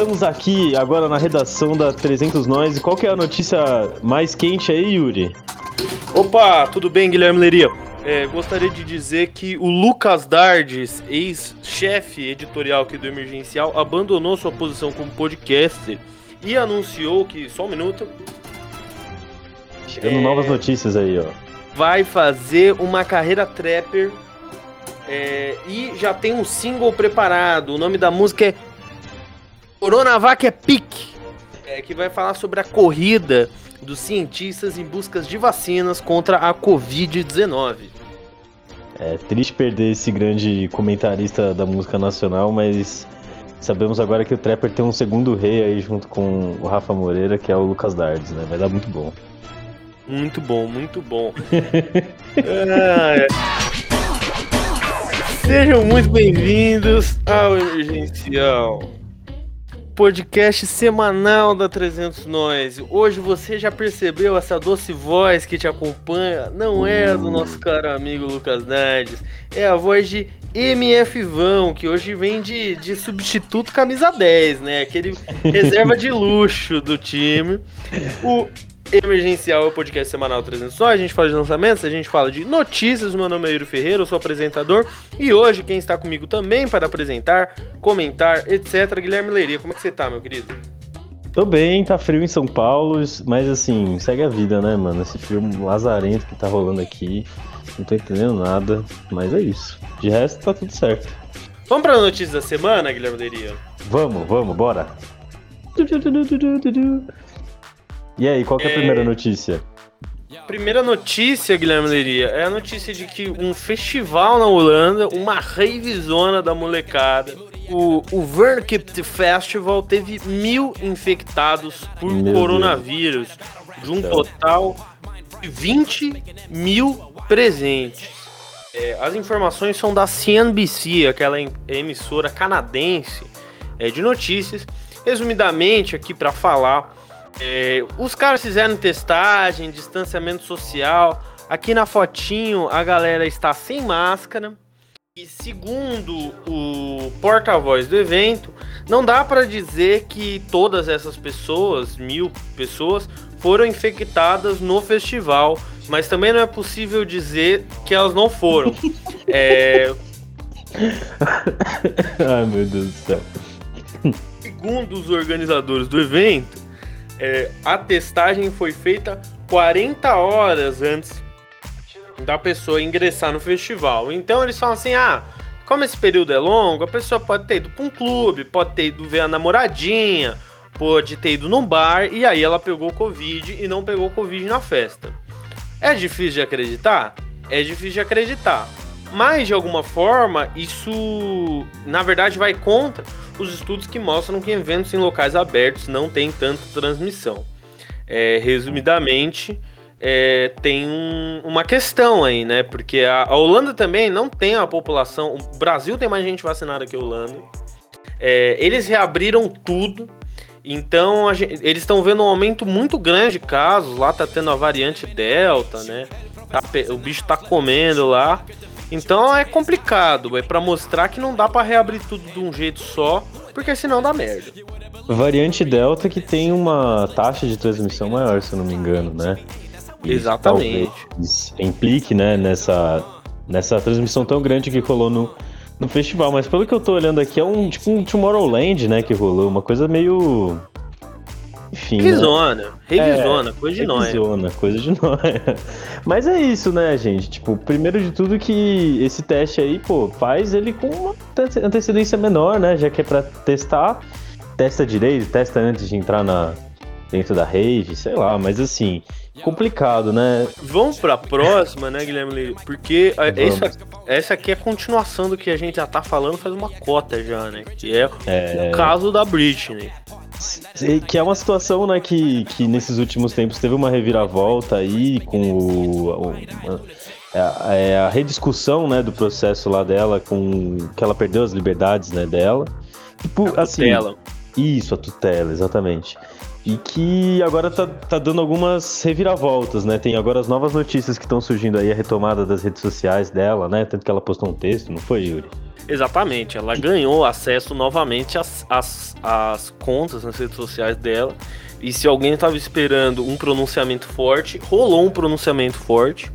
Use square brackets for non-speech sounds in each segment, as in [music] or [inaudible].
Estamos aqui agora na redação da 300 Nós. E qual que é a notícia mais quente aí, Yuri? Opa, tudo bem, Guilherme Leria? É, gostaria de dizer que o Lucas Dardes, ex-chefe editorial aqui do Emergencial, abandonou sua posição como podcaster e anunciou que, só um minuto, Chegando é... novas notícias aí, ó. Vai fazer uma carreira trapper é, e já tem um single preparado. O nome da música é Coronavac é Pique, é, que vai falar sobre a corrida dos cientistas em busca de vacinas contra a Covid-19. É triste perder esse grande comentarista da música nacional, mas sabemos agora que o Trapper tem um segundo rei aí junto com o Rafa Moreira, que é o Lucas Dardes, né? Vai dar muito bom. Muito bom, muito bom. [laughs] é. Sejam muito bem-vindos ao Emergencial podcast semanal da 300 Nós. Hoje você já percebeu essa doce voz que te acompanha? Não é do nosso caro amigo Lucas Nardes, é a voz de MF Vão, que hoje vem de, de substituto camisa 10, né? Aquele reserva de luxo do time. O Emergencial é o podcast semanal 300 só. A gente fala de lançamentos, a gente fala de notícias. Meu nome é Yuri Ferreira, eu sou apresentador. E hoje quem está comigo também para apresentar, comentar, etc. Guilherme Leiria. Como é que você tá, meu querido? Tô bem, tá frio em São Paulo, mas assim, segue a vida, né, mano? Esse frio lazarento que tá rolando aqui. Não tô entendendo nada, mas é isso. De resto, tá tudo certo. Vamos pra notícias da semana, Guilherme Leiria? Vamos, vamos, bora. E aí, qual é a primeira notícia? Primeira notícia, Guilherme Leiria, é a notícia de que um festival na Holanda, uma revisona da molecada, o, o Verkipt Festival teve mil infectados por Meu coronavírus, Deus. de um total de 20 mil presentes. É, as informações são da CNBC, aquela emissora canadense é, de notícias. Resumidamente, aqui para falar, é, os caras fizeram testagem, distanciamento social. Aqui na fotinho a galera está sem máscara. E segundo o porta-voz do evento, não dá para dizer que todas essas pessoas, mil pessoas, foram infectadas no festival, mas também não é possível dizer que elas não foram. [laughs] é... Ai meu Deus do céu. Segundo os organizadores do evento, é, a testagem foi feita 40 horas antes da pessoa ingressar no festival. Então eles falam assim: ah, como esse período é longo, a pessoa pode ter ido para um clube, pode ter ido ver a namoradinha, pode ter ido num bar e aí ela pegou Covid e não pegou Covid na festa. É difícil de acreditar? É difícil de acreditar. Mas de alguma forma, isso na verdade vai contra os estudos que mostram que eventos em locais abertos não tem tanta transmissão. É, resumidamente, é, tem um, uma questão aí, né? Porque a, a, Holanda também não tem a população. O Brasil tem mais gente vacinada que a Holanda. É, eles reabriram tudo. Então gente, eles estão vendo um aumento muito grande de casos. Lá tá tendo a variante Delta, né? Tá, o bicho tá comendo lá. Então é complicado, é para mostrar que não dá para reabrir tudo de um jeito só, porque senão dá merda. Variante Delta que tem uma taxa de transmissão maior, se eu não me engano, né? E Exatamente. implique, né, nessa, nessa transmissão tão grande que rolou no, no festival. Mas pelo que eu tô olhando aqui, é um tipo um Tomorrowland, né, que rolou. Uma coisa meio enfim. Revisona, né? revisona, é, coisa de nós. Revisona, coisa de nós. [laughs] Mas é isso, né, gente? Tipo, primeiro de tudo que esse teste aí, pô, faz ele com uma antecedência menor, né? Já que é pra testar, testa direito, testa antes de entrar na, dentro da rede, sei lá, mas assim, complicado, né? Vamos pra próxima, né, Guilherme? Porque essa, essa aqui é a continuação do que a gente já tá falando faz uma cota já, né? Que é, é... o caso da Britney. Que é uma situação, né, que, que nesses últimos tempos teve uma reviravolta aí com o, o a, é a, rediscussão, né, do processo lá dela com que ela perdeu as liberdades, né, dela. Tipo, a assim, tutela. Isso, a tutela, exatamente. E que agora tá, tá dando algumas reviravoltas, né? Tem agora as novas notícias que estão surgindo aí, a retomada das redes sociais dela, né? Tanto que ela postou um texto, não foi, Yuri? Exatamente, ela ganhou acesso novamente às, às, às contas nas redes sociais dela. E se alguém estava esperando um pronunciamento forte, rolou um pronunciamento forte.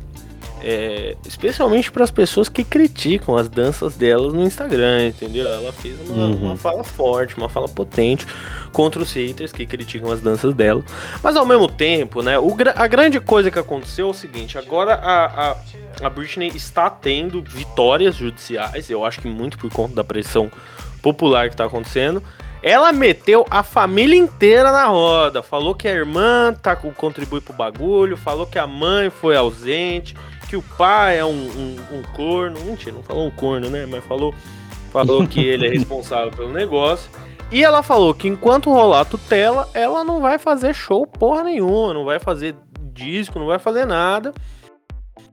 É, especialmente para as pessoas que criticam as danças delas no Instagram, entendeu? Ela fez uma, uhum. uma, fala forte, uma fala potente contra os haters que criticam as danças dela. Mas ao mesmo tempo, né? O, a grande coisa que aconteceu é o seguinte: agora a, a, a Britney está tendo vitórias judiciais, eu acho que muito por conta da pressão popular que está acontecendo. Ela meteu a família inteira na roda. Falou que a irmã tá, contribui pro bagulho, falou que a mãe foi ausente, que o pai é um, um, um corno. Mentira, não falou um corno, né? Mas falou, falou que ele é responsável pelo negócio. E ela falou que enquanto rolar tutela, ela não vai fazer show porra nenhuma, não vai fazer disco, não vai fazer nada.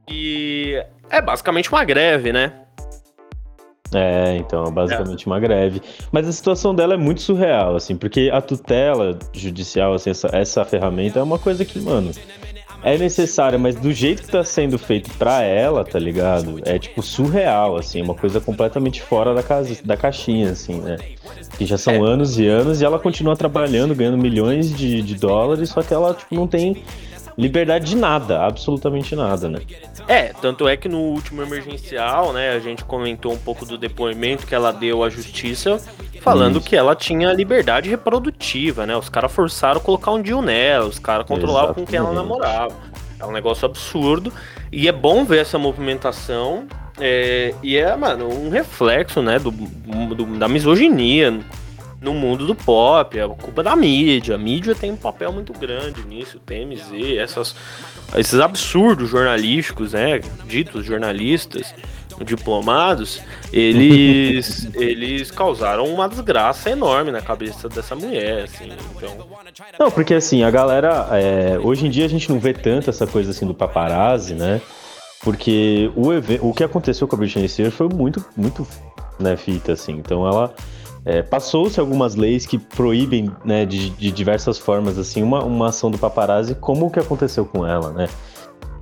E é basicamente uma greve, né? É, então, é basicamente é. uma greve. Mas a situação dela é muito surreal, assim, porque a tutela judicial, assim, essa, essa ferramenta é uma coisa que, mano, é necessária, mas do jeito que tá sendo feito pra ela, tá ligado? É tipo surreal, assim, uma coisa completamente fora da, casa, da caixinha, assim, né? Que já são é. anos e anos e ela continua trabalhando, ganhando milhões de, de dólares, só que ela, tipo, não tem liberdade de nada, absolutamente nada, né? É, tanto é que no último emergencial, né, a gente comentou um pouco do depoimento que ela deu à justiça, falando Isso. que ela tinha liberdade reprodutiva, né? Os caras forçaram colocar um deal nela, os caras controlavam Exatamente. com quem ela namorava. É um negócio absurdo. E é bom ver essa movimentação. É, e é, mano, um reflexo, né, do, do, da misoginia no mundo do pop, é culpa da mídia. A mídia tem um papel muito grande nisso, TMZ, essas, esses absurdos jornalísticos, né, ditos jornalistas, diplomados, eles [laughs] eles causaram uma desgraça enorme na cabeça dessa mulher, assim, então... Não, porque assim, a galera, é, hoje em dia a gente não vê tanto essa coisa assim do paparazzi, né, porque o, o que aconteceu com a Britney Spears foi muito, muito, né, fita, assim, então ela é, Passou-se algumas leis que proíbem, né, de, de, diversas formas, assim, uma, uma ação do paparazzi, como o que aconteceu com ela, né?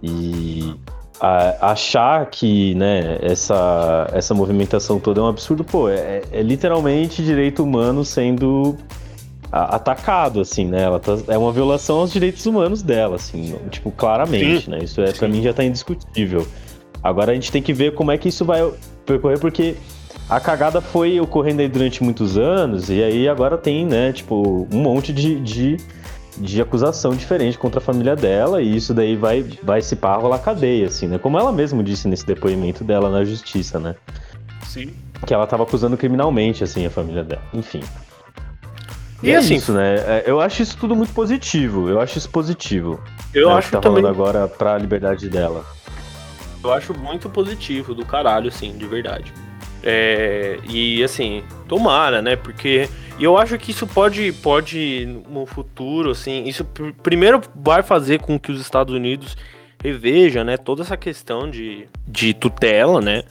E a, achar que, né, essa, essa movimentação toda é um absurdo, pô, é, é literalmente direito humano sendo atacado, assim, né? Ela tá, é uma violação aos direitos humanos dela, assim, tipo, claramente, Sim. né? Isso é, para mim já tá indiscutível. Agora a gente tem que ver como é que isso vai percorrer, porque a cagada foi ocorrendo aí durante muitos anos, e aí agora tem, né, tipo, um monte de, de, de acusação diferente contra a família dela, e isso daí vai, vai se pá rolar cadeia, assim, né? Como ela mesma disse nesse depoimento dela na justiça, né? Sim. Que ela tava acusando criminalmente, assim, a família dela. Enfim. E, e é assim, isso, né? É, eu acho isso tudo muito positivo. Eu acho isso positivo. Eu né, acho que tá também. agora pra liberdade dela. Eu acho muito positivo, do caralho, assim, de verdade. É, e assim, tomara, né? Porque eu acho que isso pode, pode no futuro, assim, isso primeiro vai fazer com que os Estados Unidos reveja, né, toda essa questão de, de tutela, né?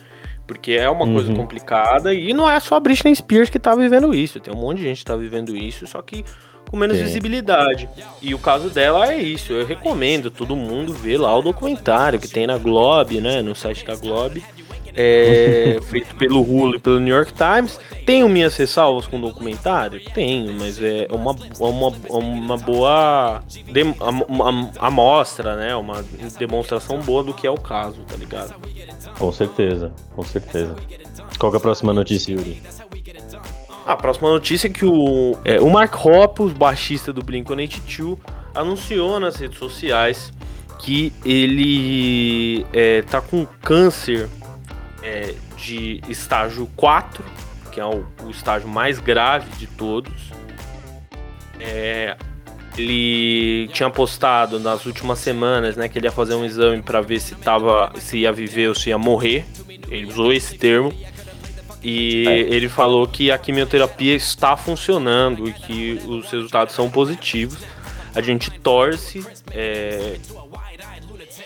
Porque é uma uhum. coisa complicada e não é só a Britney Spears que tá vivendo isso, tem um monte de gente que tá vivendo isso, só que com menos Sim. visibilidade. E o caso dela é isso, eu recomendo todo mundo ver lá o documentário que tem na Globe, né, no site da Globe é, feito pelo Hulu e pelo New York Times. Tenho minhas ressalvas com o documentário? Tenho, mas é uma, uma, uma boa amostra, né? Uma demonstração boa do que é o caso, tá ligado? Com certeza, com certeza. Qual é a próxima notícia, Yuri? A próxima notícia é que o, é, o Mark Hoppus, baixista do Blink-182, anunciou nas redes sociais que ele é, tá com câncer é, de estágio 4, que é o, o, estágio mais grave de todos. É, ele tinha postado nas últimas semanas, né, que ele ia fazer um exame para ver se tava, se ia viver ou se ia morrer. Ele usou esse termo. E é. ele falou que a quimioterapia está funcionando e que os resultados são positivos. A gente torce é,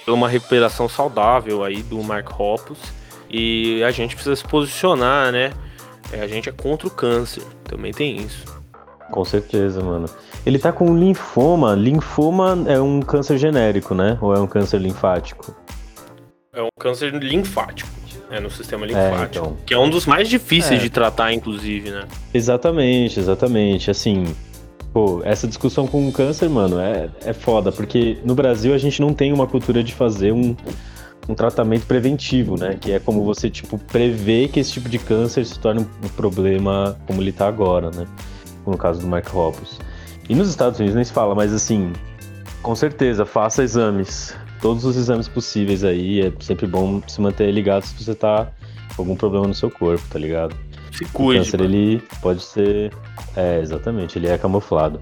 uma recuperação saudável aí do Mark Hoppus. E a gente precisa se posicionar, né? É, a gente é contra o câncer, também tem isso. Com certeza, mano. Ele tá com linfoma. Linfoma é um câncer genérico, né? Ou é um câncer linfático? É um câncer linfático. é, no sistema linfático. É, então. Que é um dos mais difíceis é. de tratar, inclusive, né? Exatamente, exatamente. Assim, pô, essa discussão com o câncer, mano, é, é foda, porque no Brasil a gente não tem uma cultura de fazer um, um tratamento preventivo, né? Que é como você, tipo, prever que esse tipo de câncer se torne um problema como ele tá agora, né? No caso do Mark Hoppus. E nos Estados Unidos nem se fala, mas assim, com certeza, faça exames. Todos os exames possíveis aí. É sempre bom se manter ligado se você tá com algum problema no seu corpo, tá ligado? Se cuide. O câncer, mano. ele pode ser. É, exatamente, ele é camuflado.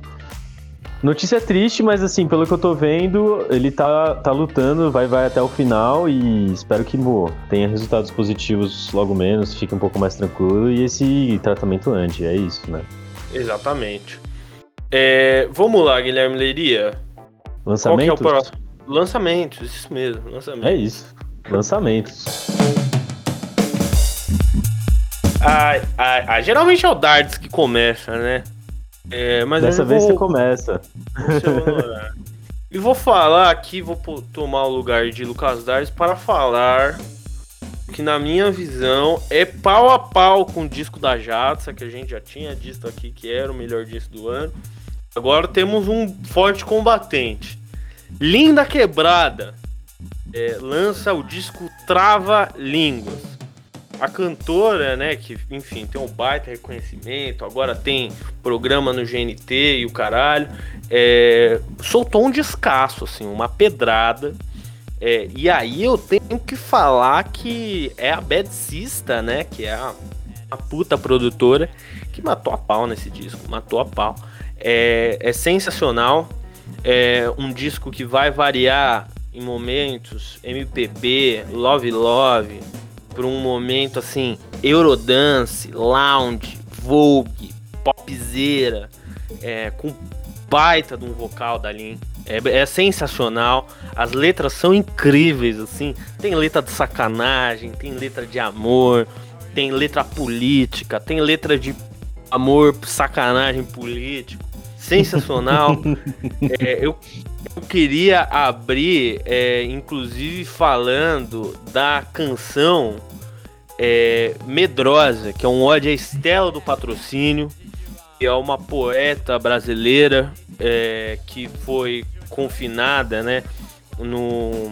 Notícia triste, mas assim, pelo que eu tô vendo, ele tá, tá lutando, vai, vai até o final e espero que pô, tenha resultados positivos logo menos, fique um pouco mais tranquilo e esse tratamento ande, é isso, né? Exatamente. É, vamos lá, Guilherme Leiria. Lançamentos? Qual que é o próximo? Lançamentos, isso mesmo, lançamentos. É isso, lançamentos. Ah, ah, ah, geralmente é o Darts que começa, né? É, mas Dessa vez vou... você começa. [laughs] e vou falar aqui, vou tomar o lugar de Lucas Dardes para falar que na minha visão é pau a pau com o disco da Jatsa, que a gente já tinha dito aqui que era o melhor disco do ano. Agora temos um forte combatente. Linda Quebrada é, lança o disco Trava Línguas a cantora, né, que enfim tem um baita reconhecimento, agora tem programa no GNT e o caralho, é, soltou um descasso, assim, uma pedrada. É, e aí eu tenho que falar que é a Bad Sista, né, que é a, a puta produtora, que matou a pau nesse disco, matou a pau. É, é sensacional, é um disco que vai variar em momentos MPB, Love Love, por um momento assim, Eurodance, lounge, vogue, popzeira, é, com baita de um vocal da Lin. É, é, sensacional, as letras são incríveis, assim. Tem letra de sacanagem, tem letra de amor, tem letra política, tem letra de amor, sacanagem político. Sensacional. [laughs] é, eu eu queria abrir, é, inclusive, falando da canção é, Medrosa, que é um ódio à Estela do Patrocínio, que é uma poeta brasileira é, que foi confinada né, no,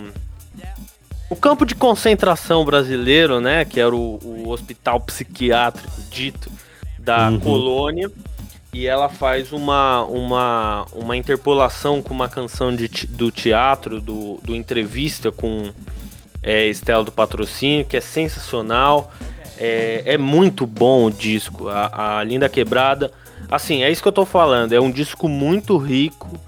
no campo de concentração brasileiro, né, que era o, o hospital psiquiátrico dito da uhum. colônia e ela faz uma, uma, uma interpolação com uma canção de, do teatro, do, do entrevista com é, Estela do Patrocínio, que é sensacional. É, é muito bom o disco, a, a Linda Quebrada. Assim, é isso que eu tô falando. É um disco muito rico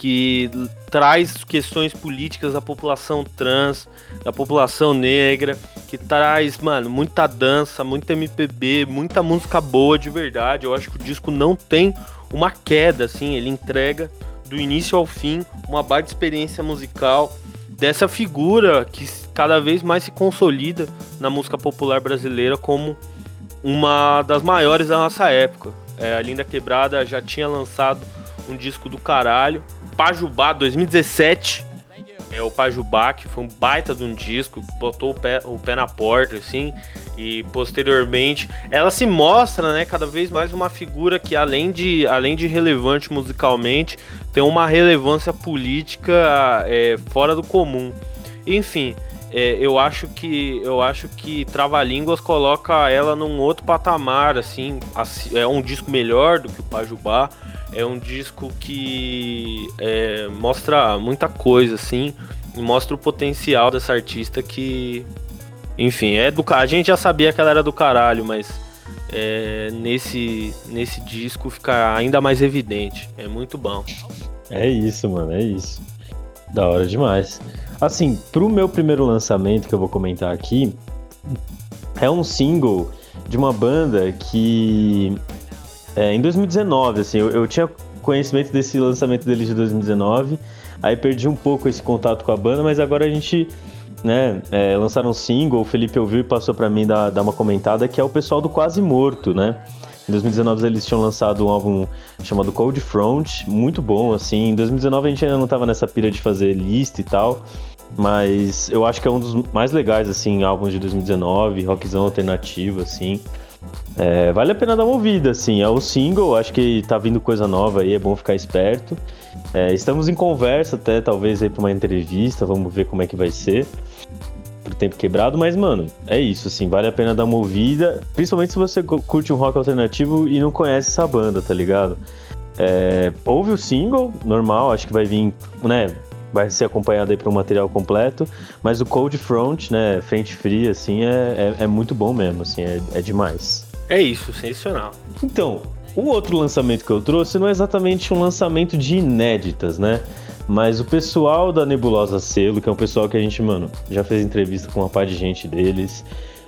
que traz questões políticas da população trans, da população negra, que traz, mano, muita dança, muita MPB, muita música boa de verdade. Eu acho que o disco não tem uma queda, assim, ele entrega do início ao fim uma baita experiência musical dessa figura que cada vez mais se consolida na música popular brasileira como uma das maiores da nossa época. É, a Linda Quebrada já tinha lançado um disco do caralho, Pajubá 2017. É o Pajubá, que foi um baita de um disco, botou o pé, o pé na porta, assim, e posteriormente ela se mostra, né, cada vez mais uma figura que além de, além de relevante musicalmente, tem uma relevância política é, fora do comum. Enfim, é, eu acho que eu acho que Trava-Línguas coloca ela num outro patamar, assim, assim, é um disco melhor do que o Pajubá, é um disco que é, mostra muita coisa, assim, e mostra o potencial dessa artista que, enfim, é do a gente já sabia que ela era do caralho, mas é, nesse nesse disco fica ainda mais evidente, é muito bom. É isso, mano, é isso. Da hora demais. Assim, pro meu primeiro lançamento que eu vou comentar aqui, é um single de uma banda que é, em 2019, assim, eu, eu, tinha conhecimento desse lançamento deles de 2019, aí perdi um pouco esse contato com a banda, mas agora a gente, né, é, lançaram um single, o Felipe ouviu e passou para mim dar, dar uma comentada, que é o pessoal do Quase Morto, né? Em 2019 eles tinham lançado um álbum chamado Cold Front, muito bom, assim. Em 2019 a gente ainda não tava nessa pira de fazer lista e tal. Mas eu acho que é um dos mais legais, assim, álbuns de 2019, rockzão alternativo, assim. É, vale a pena dar uma ouvida, assim. É o single, acho que tá vindo coisa nova aí, é bom ficar esperto. É, estamos em conversa até, talvez, aí pra uma entrevista, vamos ver como é que vai ser. Pro tempo quebrado, mas, mano, é isso, assim, vale a pena dar uma ouvida. Principalmente se você curte um rock alternativo e não conhece essa banda, tá ligado? É, ouve o single, normal, acho que vai vir, né? Vai ser acompanhado aí para um material completo, mas o Cold Front, né? Frente fria, assim, é, é, é muito bom mesmo, assim, é, é demais. É isso, sensacional. Então, o outro lançamento que eu trouxe não é exatamente um lançamento de inéditas, né? Mas o pessoal da Nebulosa Selo, que é um pessoal que a gente, mano, já fez entrevista com uma par de gente deles.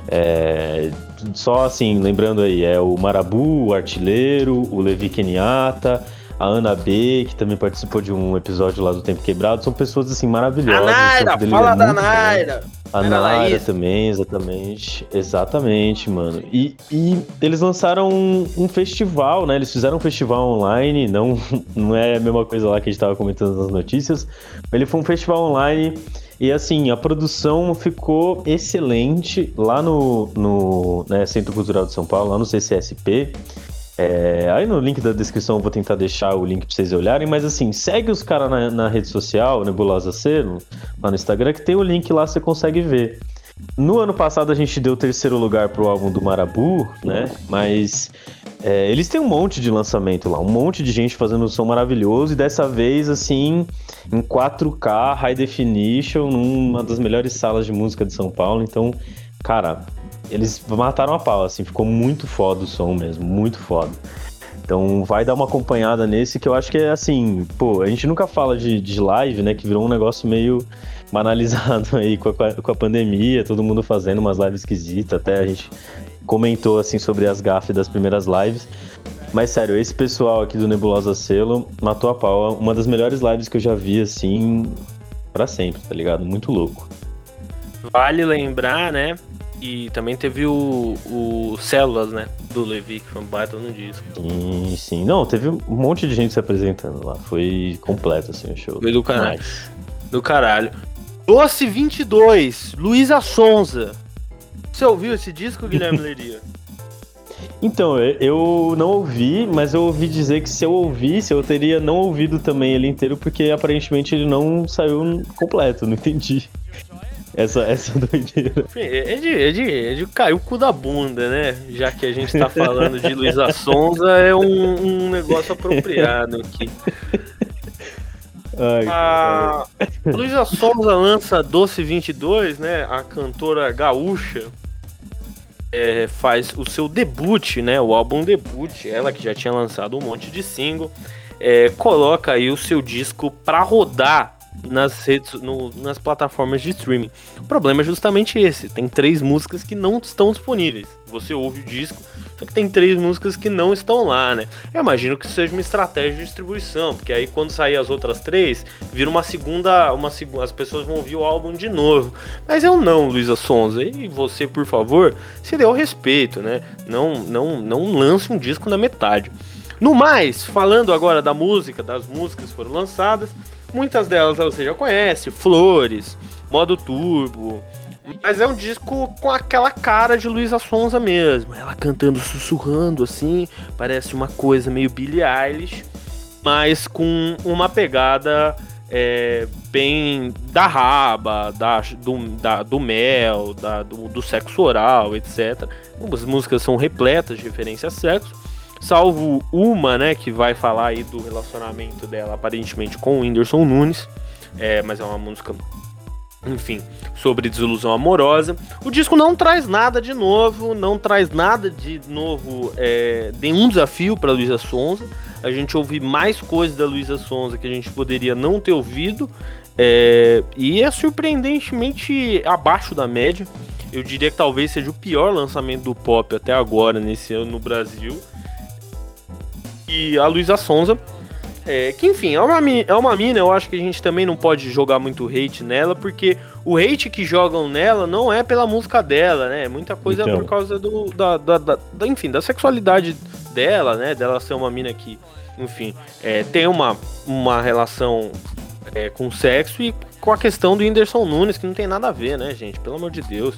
É, só assim, lembrando aí, é o Marabu, o Artilheiro, o Levi Kenyatta, a Ana B, que também participou de um episódio lá do Tempo Quebrado, são pessoas assim maravilhosas. A Naira, fala é da Naira! A Naira também, exatamente. Exatamente, mano. E, e eles lançaram um, um, festival, né? Eles fizeram um festival online, não, [laughs] não é a mesma coisa lá que a gente tava comentando nas notícias. Ele foi um festival online e assim, a produção ficou excelente lá no, no né, Centro Cultural de São Paulo, lá no CCSP. É, aí no link da descrição eu vou tentar deixar o link pra vocês olharem, mas assim, segue os caras na, na, rede social, Nebulosa C, lá no Instagram, que tem o link lá, você consegue ver. No ano passado a gente deu terceiro lugar pro álbum do Marabu, né? Mas é, eles têm um monte de lançamento lá, um monte de gente fazendo um som maravilhoso e dessa vez, assim, em 4K, high definition, numa das melhores salas de música de São Paulo. Então, cara, eles mataram a pau, assim, ficou muito foda o som mesmo, muito foda. Então vai dar uma acompanhada nesse que eu acho que é assim, pô, a gente nunca fala de, de live, né? Que virou um negócio meio banalizado [laughs] aí com a, com a pandemia, todo mundo fazendo umas lives esquisitas, até a gente comentou assim sobre as gafes das primeiras lives. Mas sério, esse pessoal aqui do Nebulosa Selo matou a pau. Uma das melhores lives que eu já vi, assim, para sempre, tá ligado? Muito louco. Vale lembrar, né? E também teve o, o Células, né? Do Levi, que foi um baita no disco. Sim, sim. Não, teve um monte de gente se apresentando lá. Foi completo, assim, o show. Foi do caralho. Do caralho. Doce 22, Luísa Sonza. Você ouviu esse disco, Guilherme [laughs] Leria? Então, eu não ouvi, mas eu ouvi dizer que se eu ouvisse, eu teria não ouvido também ele inteiro, porque aparentemente ele não saiu completo, não entendi. Essa, essa [laughs] doideira. É de, é, de, é de cair o cu da bunda, né? Já que a gente tá falando de Luísa Sonza, é um, um negócio apropriado aqui. Ai, a Luísa Sonza lança Doce 22, né? A cantora gaúcha é, faz o seu debut, né? O álbum debut. Ela que já tinha lançado um monte de single, é, coloca aí o seu disco pra rodar nas redes, no, nas plataformas de streaming. O problema é justamente esse: tem três músicas que não estão disponíveis. Você ouve o disco, só que tem três músicas que não estão lá, né? Eu imagino que seja uma estratégia de distribuição, porque aí quando sair as outras três, vira uma segunda, uma segunda, as pessoas vão ouvir o álbum de novo. Mas eu não, Luísa Sonza, e você, por favor, se dê o respeito, né? Não, não, não lance um disco na metade. No mais, falando agora da música, das músicas que foram lançadas, Muitas delas você já conhece, Flores, Modo Turbo. Mas é um disco com aquela cara de Luísa Sonza mesmo. Ela cantando, sussurrando assim, parece uma coisa meio Billie Eilish, mas com uma pegada é, bem da raba, da, do, da, do mel, da, do, do sexo oral, etc. As músicas são repletas de referência a sexo salvo uma, né, que vai falar aí do relacionamento dela aparentemente com o Whindersson Nunes, é, mas é uma música, enfim, sobre desilusão amorosa. O disco não traz nada de novo, não traz nada de novo, é, nenhum desafio para Luísa Sonza. A gente ouve mais coisas da Luísa Sonza que a gente poderia não ter ouvido. É, e é surpreendentemente abaixo da média. Eu diria que talvez seja o pior lançamento do pop até agora nesse ano no Brasil e a Luísa Sonza. É, que enfim, é uma, é uma mina, eu acho que a gente também não pode jogar muito hate nela, porque o hate que jogam nela não é pela música dela, né? Muita coisa então. é por causa do, da, da, da, da, enfim, da sexualidade dela, né? Dela ser uma mina que, enfim, é, tem uma, uma relação é, com sexo e com a questão do Whindersson Nunes, que não tem nada a ver, né, gente? Pelo amor de Deus.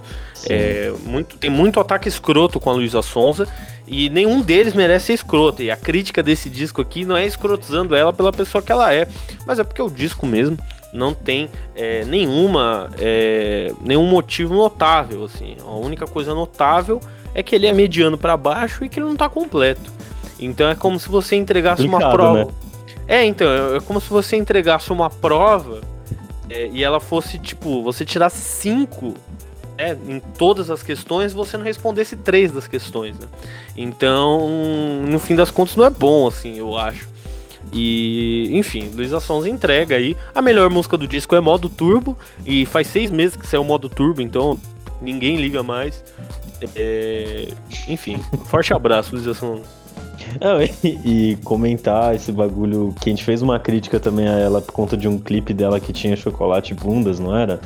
É, muito, tem muito ataque escroto com a Luísa Sonza e nenhum deles merece ser escroto. E a crítica desse disco aqui não é escrotizando ela pela pessoa que ela é, mas é porque o disco mesmo não tem é, nenhuma é, nenhum motivo notável assim. A única coisa notável é que ele é mediano para baixo e que ele não tá completo. Então é como se você entregasse uma prova. Né? É, então, é, é como se você entregasse uma prova é, e ela fosse, tipo, você tirasse cinco é, em todas as questões, você não respondesse três das questões, né? Então, no fim das contas, não é bom, assim, eu acho. E, enfim, Luísa Sons entrega aí. A melhor música do disco é modo turbo. E faz seis meses que saiu o modo turbo, então ninguém liga mais. É... Enfim, forte abraço, Luísa Sons. Não, e, e, comentar esse bagulho que a gente fez uma crítica também a ela por conta de um clipe dela que tinha chocolate bundas, não era?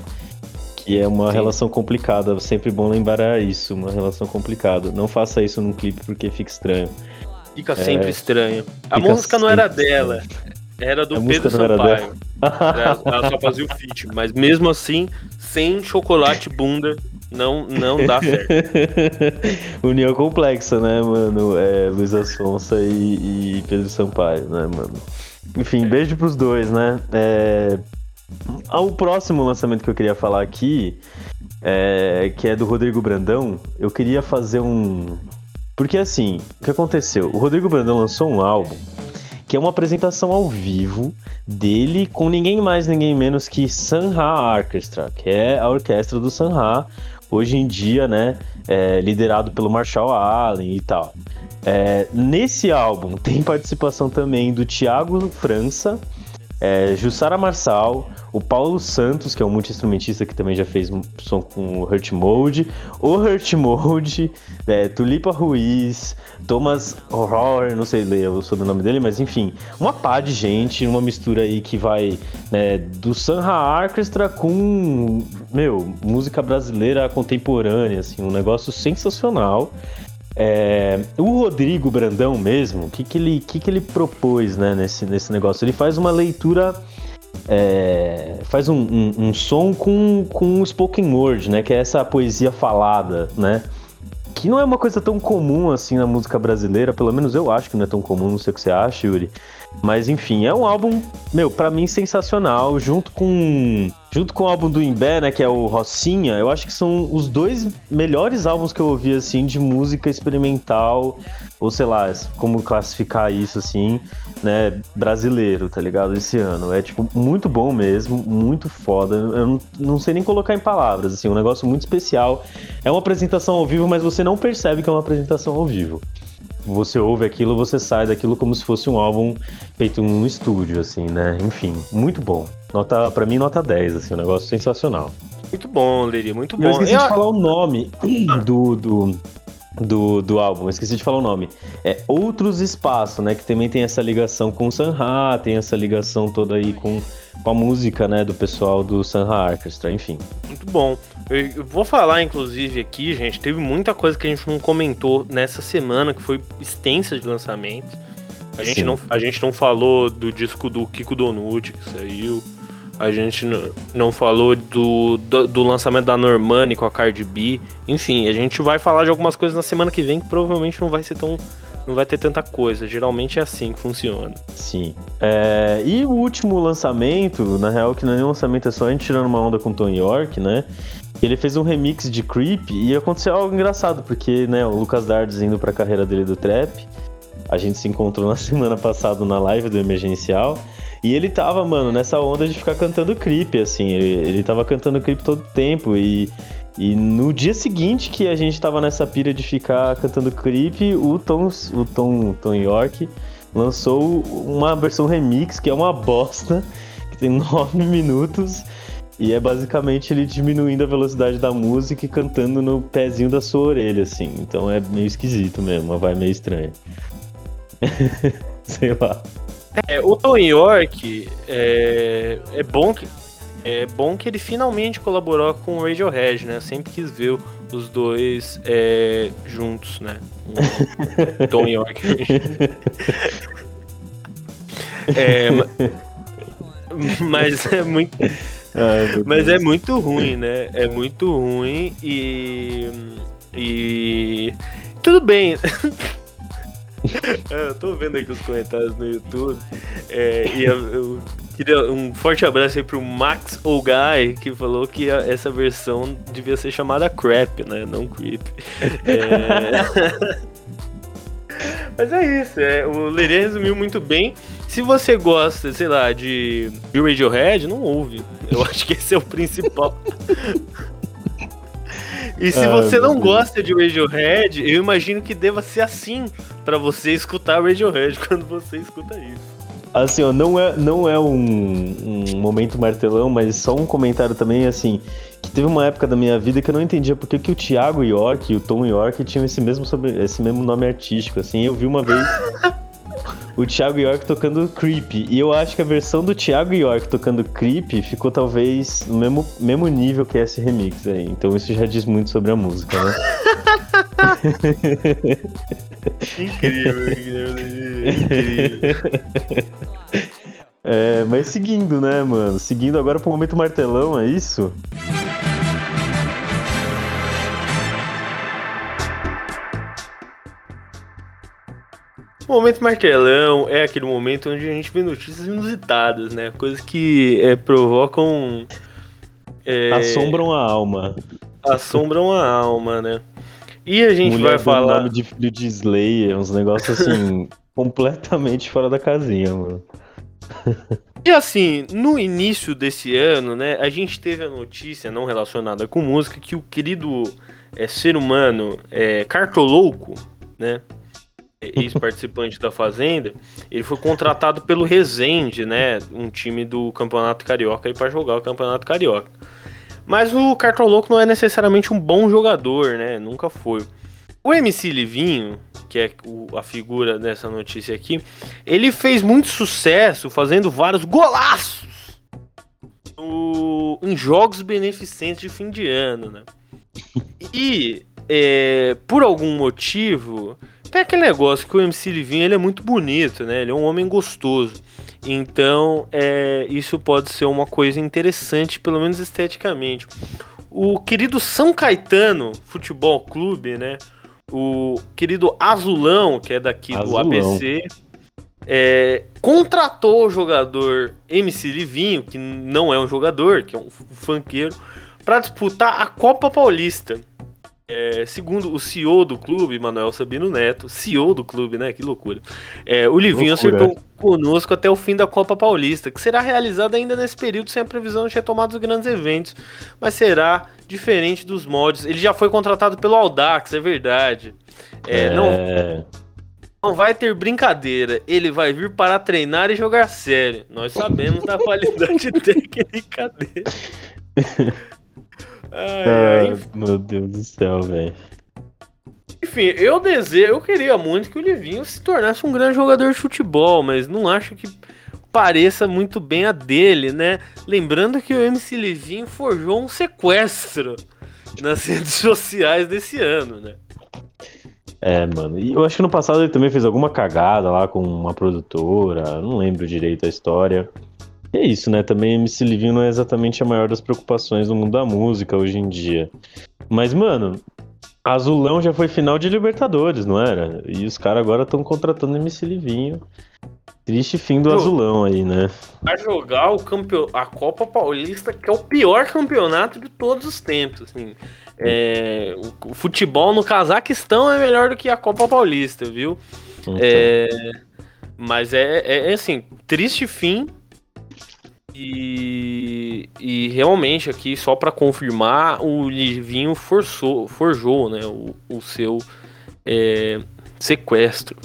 Que é uma Sim. relação complicada, sempre bom lembrar isso, uma relação complicada. Não faça isso num clipe porque fica estranho. Fica sempre é, estranho. A música não era dela, era do Pedro Sampaio. Ela, ela só fazia o feat, mas mesmo assim, sem chocolate bunda, não, não dá [laughs] certo. União complexa, né, mano? É, Luiz Asfonso e, e Pedro Sampaio, né, mano? Enfim, é. beijo pros dois, né? É... O próximo lançamento que eu queria falar aqui, é... que é do Rodrigo Brandão, eu queria fazer um. Porque assim, o que aconteceu? O Rodrigo Brandão lançou um álbum que é uma apresentação ao vivo dele com ninguém mais, ninguém menos que Sanha Orchestra, que é a orquestra do Sanha, hoje em dia, né, é, liderado pelo Marshall Allen e tal. É, nesse álbum [laughs] tem participação também do Thiago França, é, Jussara Marçal, o Paulo Santos, que é um multi-instrumentista que também já fez som com o Hurt Mode, o Hurt Mode, é, Tulipa Ruiz, Thomas Horror, não sei ler o sobrenome dele, mas enfim, uma pá de gente, uma mistura aí que vai né, do Sanha Orchestra com, meu, música brasileira contemporânea, assim, um negócio sensacional. É, o Rodrigo Brandão mesmo, o que, que, ele, que, que ele propôs né, nesse, nesse negócio? Ele faz uma leitura. É, faz um, um, um, som com, com spoken word, né? Que é essa poesia falada, né? Que não é uma coisa tão comum assim na música brasileira, pelo menos eu acho que não é tão comum, não sei o que você acha, Yuri. Mas enfim, é um álbum, meu, para mim sensacional, junto com junto com o álbum do Imbé, né, que é o Rocinha, eu acho que são os dois melhores álbuns que eu ouvi assim de música experimental, ou sei lá, como classificar isso assim, né, brasileiro, tá ligado? Esse ano. É tipo muito bom mesmo, muito foda. Eu não, não sei nem colocar em palavras, assim, um negócio muito especial. É uma apresentação ao vivo, mas você não percebe que é uma apresentação ao vivo você ouve aquilo, você sai daquilo como se fosse um álbum feito num estúdio, assim, né? Enfim, muito bom. Nota, pra mim, nota 10, assim, um negócio sensacional. Muito bom, Liri, muito bom. Eu esqueci eu... de falar o nome do, do, do, do álbum, esqueci de falar o nome. É Outros Espaços, né? Que também tem essa ligação com o Sanha, tem essa ligação toda aí com, com a música, né? Do pessoal do Sanha Orchestra, enfim. Muito bom. Eu vou falar, inclusive, aqui, gente, teve muita coisa que a gente não comentou nessa semana, que foi extensa de lançamento. A gente, não, a gente não falou do disco do Kiko Donucci, que saiu. A gente não falou do, do, do, lançamento da Normani com a Cardi B. Enfim, a gente vai falar de algumas coisas na semana que vem que provavelmente não vai ser tão. Não vai ter tanta coisa. Geralmente é assim que funciona. Sim. É, e o último lançamento, na real, que não é nem lançamento, é só a gente tirando uma onda com o Tony York, né? Ele fez um remix de Creep e aconteceu algo engraçado, porque né, o Lucas Dardes indo pra carreira dele do trap, a gente se encontrou na [laughs] semana passada na live do Emergencial. E ele tava, mano, nessa onda de ficar cantando Creep, assim. Ele, ele tava cantando Creep todo tempo. E, e no dia seguinte que a gente tava nessa pira de ficar cantando Creep, o Tom, o Tom, Tom York lançou uma versão remix que é uma bosta, que tem [laughs] nove minutos. E é basicamente ele diminuindo a velocidade da música e cantando no pezinho da sua orelha, assim. Então é meio esquisito mesmo, vai meio estranho. [laughs] Sei lá. É, o Tom York é, é bom que é bom que ele finalmente colaborou com o Radiohead, né? Eu sempre quis ver os dois é, juntos, né? Tom York. [laughs] é, mas é muito. Ai, mas é muito ruim, né? É muito ruim e. E. Tudo bem. [laughs] [laughs] É, eu tô vendo aqui os comentários no YouTube. É, e eu, eu, queria um forte abraço aí pro Max Guy que falou que a, essa versão devia ser chamada Crap, né? Não Creep. É... [laughs] Mas é isso, é, o Lerê resumiu muito bem. Se você gosta, sei lá, de Radiohead, não ouve. Eu acho que esse é o principal. [laughs] e se ah, você não gosta de Radiohead, eu imagino que deva ser assim para você escutar Radiohead [laughs] quando você escuta isso. Assim, ó, não é, não é um, um momento martelão, mas só um comentário também, assim, que teve uma época da minha vida que eu não entendia por que, que o Thiago York e o Tom York tinham esse mesmo, sobre, esse mesmo nome artístico, assim, eu vi uma vez o Thiago York tocando Creep, e eu acho que a versão do Thiago York tocando Creep ficou talvez no mesmo, mesmo nível que esse remix aí, então isso já diz muito sobre a música, né? [laughs] incrível, incrível, incrível. É, mas seguindo, né, mano? Seguindo agora pro momento martelão, é isso? O momento martelão é aquele momento onde a gente vê notícias inusitadas, né? Coisas que é, provocam. É, assombram a alma. Assombram a alma, né? E a gente Mulher vai falar. nome de filho de Slayer, uns negócios assim, [laughs] completamente fora da casinha, mano. E assim, no início desse ano, né, a gente teve a notícia não relacionada com música que o querido é, ser humano é, Cartolouco, né, ex-participante da Fazenda, ele foi contratado pelo Resende, né, um time do Campeonato Carioca para jogar o Campeonato Carioca. Mas o Cartolouco não é necessariamente um bom jogador, né, nunca foi. O MC Livinho, que é o, a figura dessa notícia aqui, ele fez muito sucesso fazendo vários golaços no, em jogos beneficentes de fim de ano, né? E é, por algum motivo, tem aquele negócio que o MC Livinho ele é muito bonito, né? Ele é um homem gostoso. Então, é, isso pode ser uma coisa interessante, pelo menos esteticamente. O querido São Caetano Futebol Clube, né? o querido Azulão, que é daqui Azulão. do ABC, é, contratou o jogador MC Livinho, que não é um jogador, que é um funkeiro, para disputar a Copa Paulista. É, segundo o CEO do clube, Manuel Sabino Neto, CEO do clube, né? Que loucura. É, o Livinho loucura. acertou conosco até o fim da Copa Paulista, que será realizada ainda nesse período sem a previsão de retomada dos grandes eventos, mas será diferente dos moldes. Ele já foi contratado pelo Audax, é verdade. É, é... Não, não vai ter brincadeira. Ele vai vir para treinar e jogar sério. Nós sabemos da qualidade [laughs] técnica dele. [laughs] Ai, ai, meu Deus do céu, velho. Enfim, eu desejo, eu queria muito que o Livinho se tornasse um grande jogador de futebol, mas não acho que pareça muito bem a dele, né? Lembrando que o MC Livinho forjou um sequestro nas [laughs] redes sociais desse ano, né? É, mano. E eu acho que no passado ele também fez alguma cagada lá com uma produtora, não lembro direito a história. É isso, né? Também MC Livinho não é exatamente a maior das preocupações no mundo da música hoje em dia. Mas, mano, Azulão já foi final de Libertadores, não era? E os caras agora estão contratando MC Livinho. Triste fim do Azulão aí, né? A jogar o campeon... a Copa Paulista, que é o pior campeonato de todos os tempos. Assim. É... O futebol no Cazaquistão é melhor do que a Copa Paulista, viu? Então. É... Mas é, é, é assim, triste fim e, e realmente aqui, só para confirmar, o Livinho forçou, forjou né, o, o seu é, sequestro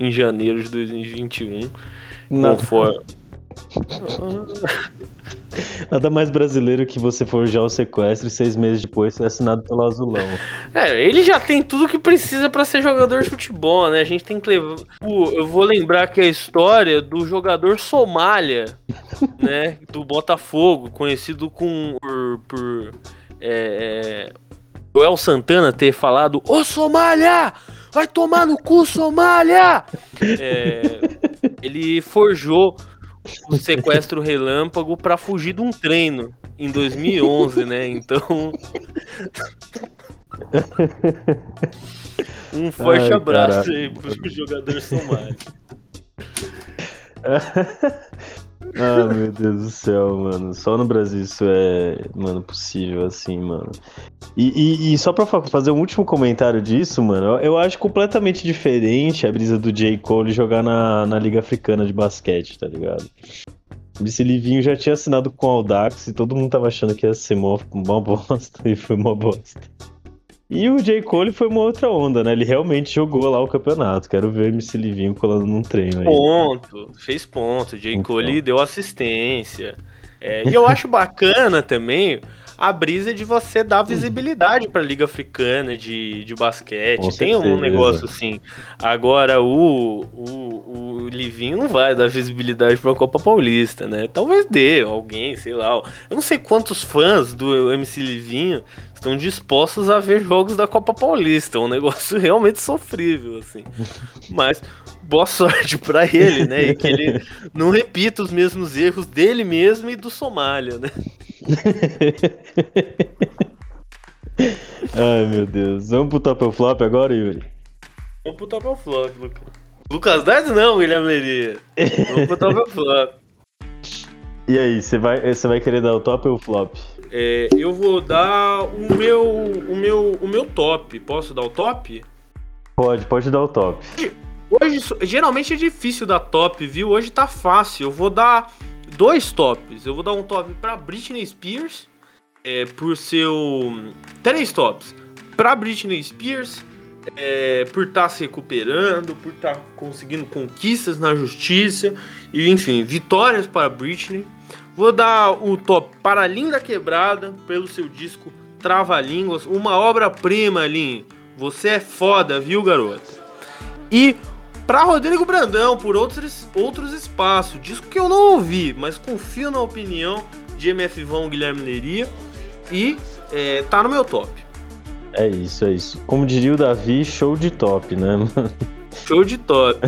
em janeiro de 2021. Não. Conforme, [laughs] Nada mais brasileiro que você forjar o sequestro e seis meses depois ser assinado pelo Azulão. É, ele já tem tudo que precisa para ser jogador de futebol, né? A gente tem que levar. Eu vou lembrar que a história do jogador Somália, [laughs] né? Do Botafogo, conhecido com, por. por é, é Joel Santana ter falado: Ô Somália! Vai tomar no cu, Somália! É, ele forjou o sequestro relâmpago para fugir de um treino em 2011, né? Então. [laughs] um forte Ai, abraço aí pro jogador somário. [laughs] ah, meu Deus do céu, mano. Só no Brasil isso é, mano, possível assim, mano. E, e, e só pra fazer um último comentário disso, mano, eu acho completamente diferente a brisa do J. Cole jogar na, na Liga Africana de Basquete, tá ligado? Esse Livinho já tinha assinado com o Audax e todo mundo tava achando que ia ser mó, mó bosta [laughs] e foi mó bosta. E o J. Cole foi uma outra onda, né? Ele realmente jogou lá o campeonato. Quero ver o MC Livinho colando num treino aí. Ponto, fez ponto. J. Cole deu assistência. É, e eu acho bacana também a brisa de você dar visibilidade para a Liga Africana de, de basquete. Com Tem certeza. um negócio assim. Agora, o, o, o Livinho não vai dar visibilidade para a Copa Paulista, né? Talvez dê alguém, sei lá. Eu não sei quantos fãs do MC Livinho estão dispostos a ver jogos da Copa Paulista. É um negócio [laughs] realmente sofrível, assim. Mas boa sorte para ele, né? E que ele [laughs] não repita os mesmos erros dele mesmo e do Somália, né? [laughs] Ai, meu Deus. Vamos pro top flop agora, Yuri? Vamos pro top flop, Lucas. Lucas Dades não, Guilherme Leria. Vamos pro top flop. E aí, você vai, você vai querer dar o top ou o flop? É, eu vou dar o meu, o meu, o meu top. Posso dar o top? Pode, pode dar o top. Hoje, geralmente é difícil dar top, viu? Hoje tá fácil. Eu vou dar dois tops. Eu vou dar um top para Britney Spears, é, por seu. Três tops. Para Britney Spears, é, por estar tá se recuperando, por estar tá conseguindo conquistas na justiça, e enfim, vitórias para Britney. Vou dar o top para a Linda Quebrada, pelo seu disco Trava-Línguas, uma obra-prima, Lin. Você é foda, viu, garota? E para Rodrigo Brandão por outros, outros espaços. Disco que eu não ouvi, mas confio na opinião de MF Vão Guilherme Leria e é, tá no meu top. É isso, é isso. Como diria o Davi, show de top, né? Show de top.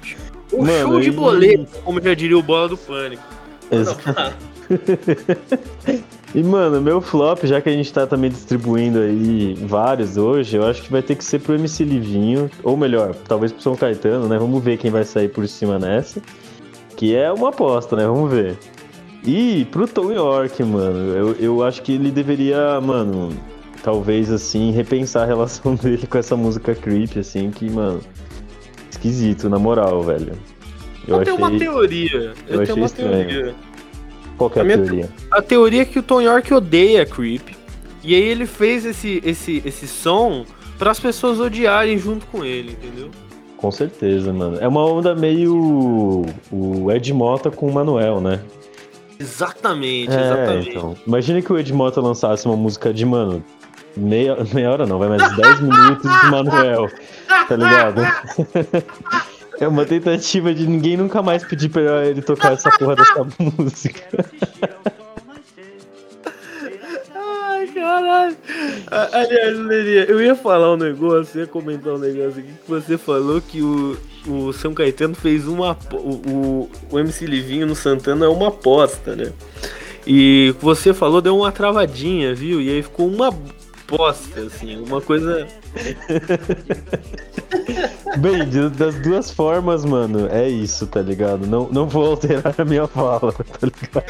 [laughs] o Mano, show de boleto, como já diria o Bola do Pânico. [laughs] E, mano, meu flop, já que a gente tá também distribuindo aí vários hoje, eu acho que vai ter que ser pro MC Livinho, ou melhor, talvez pro São Caetano, né? Vamos ver quem vai sair por cima nessa. Que é uma aposta, né? Vamos ver. E pro Tom York, mano, eu, eu acho que ele deveria, mano, talvez assim, repensar a relação [laughs] dele com essa música creep, assim, que, mano, esquisito, na moral, velho. Eu, eu tenho uma teoria. Eu, eu tenho uma estranho. teoria. Qual é a, a teoria? A teoria é que o Tom York odeia Creep. E aí ele fez esse, esse, esse som para as pessoas odiarem junto com ele, entendeu? Com certeza, mano. É uma onda meio o Ed Mota com o Manuel, né? Exatamente, é, exatamente. Então, imagina que o Ed Mota lançasse uma música de, mano, meia, meia hora não, vai mais 10 minutos de Manuel, tá ligado? [laughs] É uma tentativa de ninguém nunca mais pedir pra ele tocar essa porra dessa [laughs] música. Ai, caralho. Aliás, Leria, eu ia falar um negócio, ia comentar um negócio aqui que você falou que o, o São Caetano fez uma. O, o MC Livinho no Santana é uma aposta, né? E você falou deu uma travadinha, viu? E aí ficou uma bosta, assim, uma coisa. [laughs] Bem, das duas formas, mano, é isso, tá ligado? Não, não vou alterar a minha fala, tá ligado?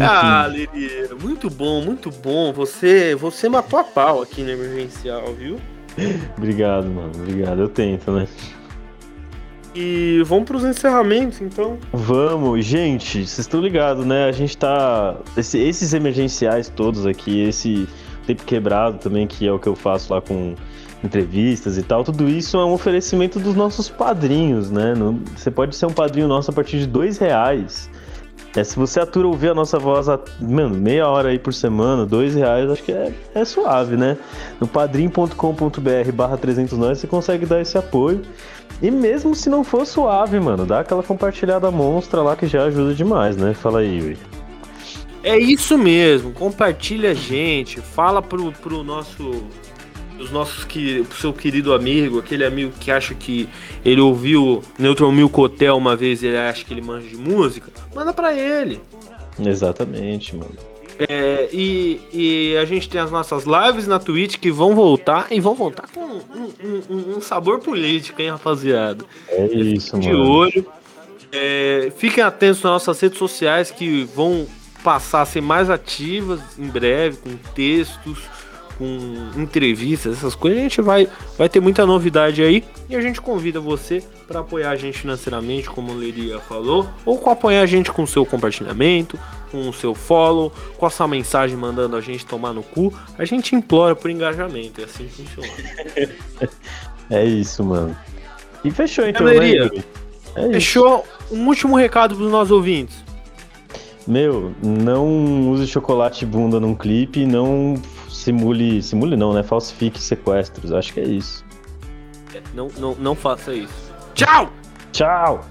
[laughs] ah, Liria, muito bom, muito bom. Você, você matou a pau aqui no emergencial, viu? Obrigado, mano. Obrigado. Eu tento, né? E vamos para os encerramentos, então. Vamos, gente, vocês estão ligados, né? A gente tá. Esse, esses emergenciais todos aqui, esse tempo quebrado também, que é o que eu faço lá com entrevistas e tal, tudo isso é um oferecimento dos nossos padrinhos, né? Você pode ser um padrinho nosso a partir de dois reais. É, se você atura ouvir a nossa voz, mano, meia hora aí por semana, dois reais, acho que é, é suave, né? No padrim.com.br barra 300 nós você consegue dar esse apoio. E mesmo se não for suave, mano, dá aquela compartilhada monstra lá que já ajuda demais, né? Fala aí, Yuri. É isso mesmo, compartilha a gente, fala pro, pro nosso os nossos que seu querido amigo, aquele amigo que acha que ele ouviu Neutron Milk Hotel uma vez e ele acha que ele manja de música, manda para ele. Exatamente, mano. É, e, e, a gente tem as nossas lives na Twitch que vão voltar e vão voltar com um, um, um sabor político, hein, rapaziada? É isso, de mano. De olho. É, fiquem atentos nas nossas redes sociais que vão passar a ser mais ativas em breve, com textos, com entrevistas, essas coisas. A gente vai, vai ter muita novidade aí e a gente convida você para apoiar a gente financeiramente, como o Leria falou, ou com apoiar a gente com o seu compartilhamento, com o seu follow, com a sua mensagem mandando a gente tomar no cu. A gente implora por engajamento, é assim que funciona. [laughs] é isso, mano. E fechou então, Leria, né? É fechou. Um último recado para os nossos ouvintes. Meu, não use chocolate bunda num clipe, não simule. Simule não, né? Falsifique sequestros. Acho que é isso. É, não, não, não faça isso. Tchau! Tchau!